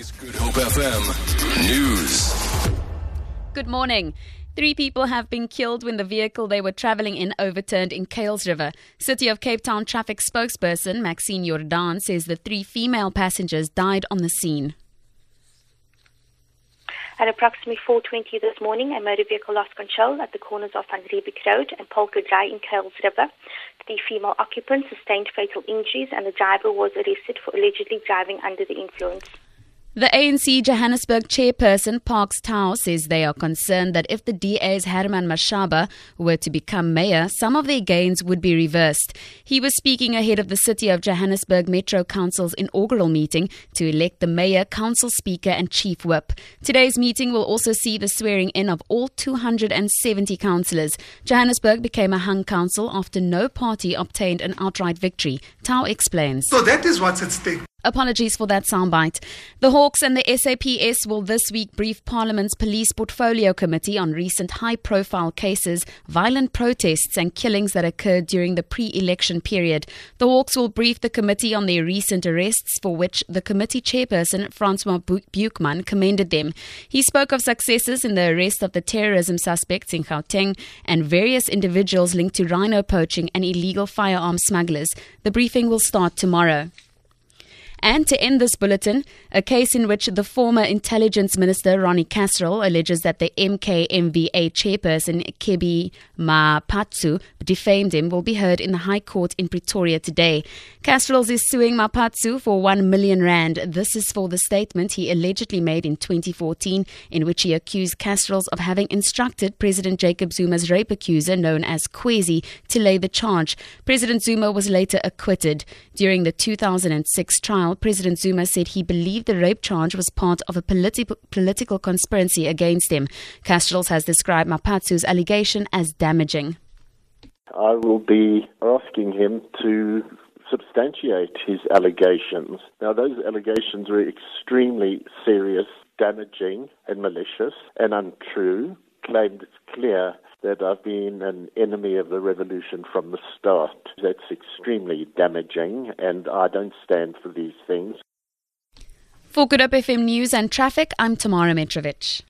Good Hope FM News. Good morning. Three people have been killed when the vehicle they were traveling in overturned in Kuils River. City of Cape Town traffic spokesperson Maxine Jordan says the three female passengers died on the scene. At approximately 4.20 this morning, a motor vehicle lost control at the corners of Van Riebeek Road and Polka Drive in Kuils River. The female occupant sustained fatal injuries and the driver was arrested for allegedly driving under the influence. The ANC Johannesburg chairperson Parks Tau says they are concerned that if the DA's Herman Mashaba were to become mayor, some of their gains would be reversed. He was speaking ahead of the City of Johannesburg Metro Council's inaugural meeting to elect the mayor, council speaker, and chief whip. Today's meeting will also see the swearing in of all 270 councillors. Johannesburg became a hung council after no party obtained an outright victory. Tau explains. So that is what's at stake. Apologies for that soundbite. The Hawks and the SAPS will this week brief Parliament's Police Portfolio Committee on recent high profile cases, violent protests, and killings that occurred during the pre election period. The Hawks will brief the committee on their recent arrests, for which the committee chairperson, Francois Beukman, commended them. He spoke of successes in the arrest of the terrorism suspects in Gauteng and various individuals linked to rhino poaching and illegal firearm smugglers. The briefing will start tomorrow. And to end this bulletin, a case in which the former Intelligence Minister Ronnie Kasrils alleges that the MKMVA chairperson Kebby Maphatsoe defamed him will be heard in the High Court in Pretoria today. Kasrils is suing Maphatsoe for 1 million rand. This is for the statement he allegedly made in 2014 in which he accused Kasrils of having instructed President Jacob Zuma's rape accuser known as Kwezi to lay the charge. President Zuma was later acquitted. During the 2006 trial, President Zuma said he believed the rape charge was part of a politi- political conspiracy against him. Kasrils has described Maphatsoe's allegation as damaging. I will be asking him to substantiate his allegations. Now, those allegations were extremely serious, damaging, and malicious, and untrue. Claimed clear that I've been an enemy of the revolution from the start. That's extremely damaging, and I don't stand for these things. For Good Hope FM News and Traffic, I'm Tamara Mitrovic.